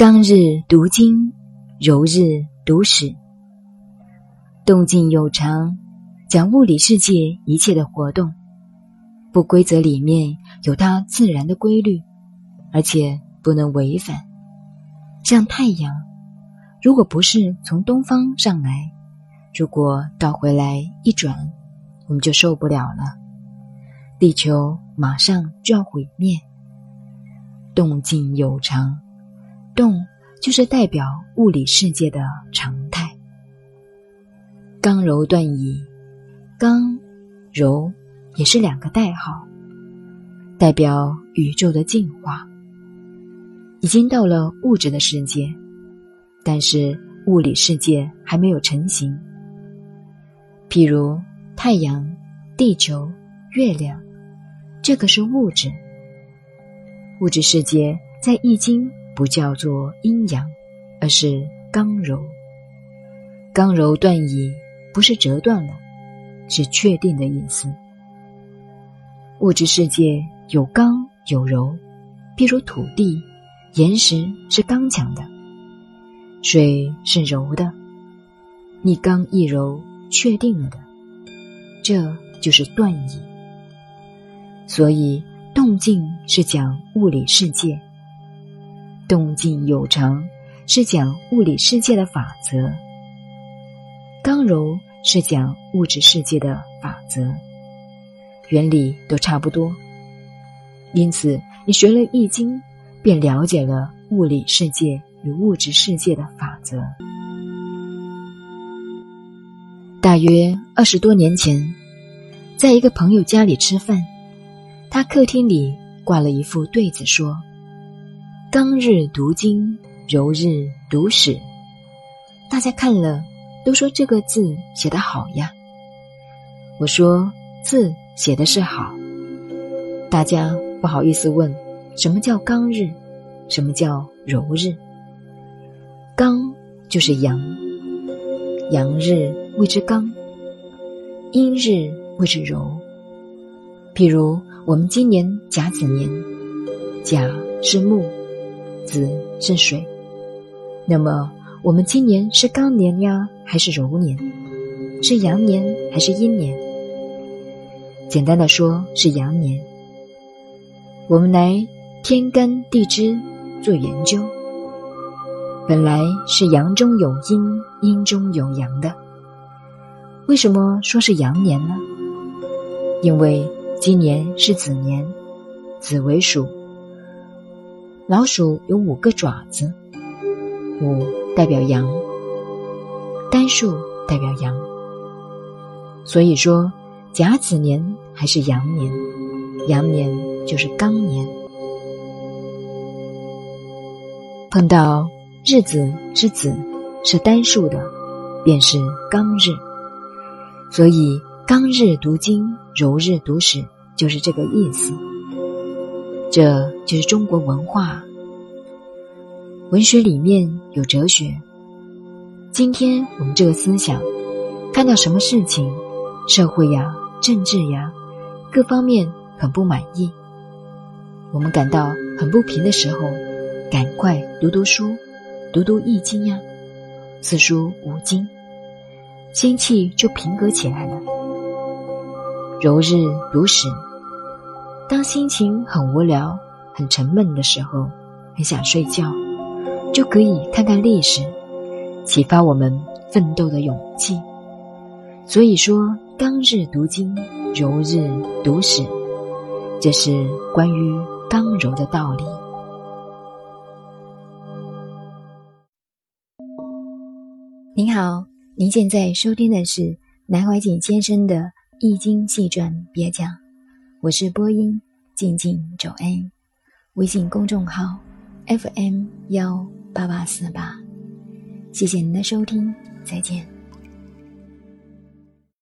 当日读经，柔日读史。动静有常，讲物理世界一切的活动，不规则里面有它自然的规律，而且不能违反。像太阳，如果不是从东方上来，如果倒回来一转，我们就受不了了。地球马上就要毁灭。动静有常。动就是代表物理世界的常态。刚柔断矣，刚柔也是两个代号，代表宇宙的进化。已经到了物质的世界，但是物理世界还没有成型。譬如太阳、地球、月亮，这个是物质。物质世界在易经。不叫做阴阳，而是刚柔。刚柔断矣，不是折断了，是确定的意思。物质世界有刚有柔，譬如土地、岩石是刚强的，水是柔的，一刚一柔，确定了的，这就是断矣。所以动静是讲物理世界。动静有常，是讲物理世界的法则；刚柔是讲物质世界的法则，原理都差不多。因此，你学了《易经》，便了解了物理世界与物质世界的法则。大约二十多年前，在一个朋友家里吃饭，他客厅里挂了一副对子，说。刚日读经，柔日读史。大家看了都说这个字写得好呀。我说字写的是好，大家不好意思问什么叫刚日，什么叫柔日。刚就是阳，阳日谓之刚，阴日谓之柔。譬如我们今年甲子年，甲是木。子是水，那么我们今年是刚年呀，还是柔年？是阳年还是阴年？简单的说，是阳年。我们来天干地支做研究，本来是阳中有阴，阴中有阳的。为什么说是阳年呢？因为今年是子年，子为鼠。老鼠有五个爪子，五代表阳，单数代表阳。所以说，甲子年还是阳年，阳年就是刚年。碰到日子之子，是单数的，便是刚日。所以，刚日读经，柔日读史，就是这个意思。这就是中国文化，文学里面有哲学。今天我们这个思想，看到什么事情，社会呀、政治呀，各方面很不满意，我们感到很不平的时候，赶快读读书，读读易经呀，四书五经，心气就平和起来了。柔日读史。当心情很无聊、很沉闷的时候，很想睡觉，就可以看看历史，启发我们奋斗的勇气。所以说，刚日读经，柔日读史，这是关于刚柔的道理。您好，您现在收听的是南怀瑾先生的《易经细传别讲》。我是播音静静走恩，微信公众号 FM 幺八八四八，谢谢您的收听，再见。